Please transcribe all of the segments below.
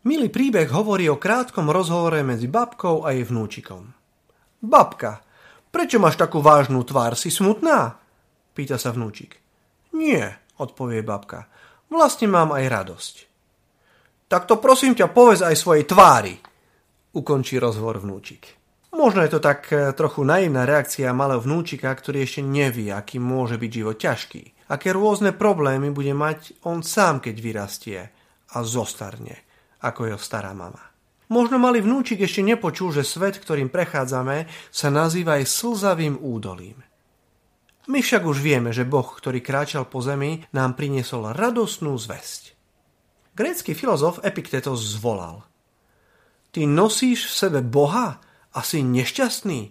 Milý príbeh hovorí o krátkom rozhovore medzi babkou a jej vnúčikom. Babka, prečo máš takú vážnu tvár? Si smutná? Pýta sa vnúčik. Nie, odpovie babka. Vlastne mám aj radosť. Tak to prosím ťa povedz aj svojej tvári, ukončí rozhovor vnúčik. Možno je to tak eh, trochu naivná reakcia malého vnúčika, ktorý ešte nevie, aký môže byť život ťažký. Aké rôzne problémy bude mať on sám, keď vyrastie a zostarne ako jeho stará mama. Možno malý vnúčik ešte nepočul, že svet, ktorým prechádzame, sa nazýva aj slzavým údolím. My však už vieme, že Boh, ktorý kráčal po zemi, nám priniesol radosnú zväzť. Grécky filozof Epiktetos zvolal. Ty nosíš v sebe Boha a si nešťastný?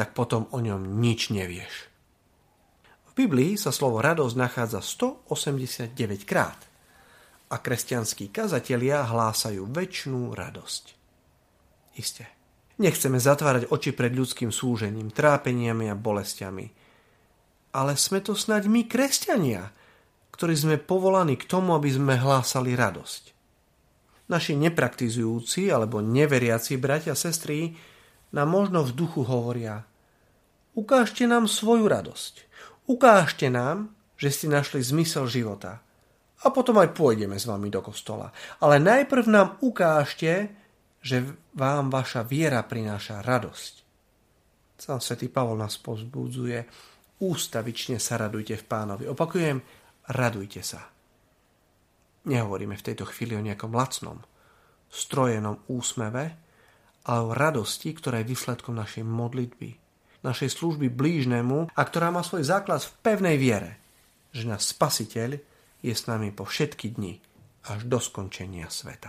Tak potom o ňom nič nevieš. V Biblii sa slovo radosť nachádza 189 krát a kresťanskí kazatelia hlásajú väčšnú radosť. Isté. Nechceme zatvárať oči pred ľudským súžením, trápeniami a bolestiami. Ale sme to snaď my, kresťania, ktorí sme povolaní k tomu, aby sme hlásali radosť. Naši nepraktizujúci alebo neveriaci bratia a sestry nám možno v duchu hovoria Ukážte nám svoju radosť. Ukážte nám, že ste našli zmysel života – a potom aj pôjdeme s vami do kostola. Ale najprv nám ukážte, že vám vaša viera prináša radosť. Sám svätý Pavol nás pozbudzuje, ústavične sa radujte v pánovi. Opakujem, radujte sa. Nehovoríme v tejto chvíli o nejakom lacnom, strojenom úsmeve, ale o radosti, ktorá je výsledkom našej modlitby, našej služby blížnemu a ktorá má svoj základ v pevnej viere, že náš spasiteľ je s nami po všetky dni až do skončenia sveta.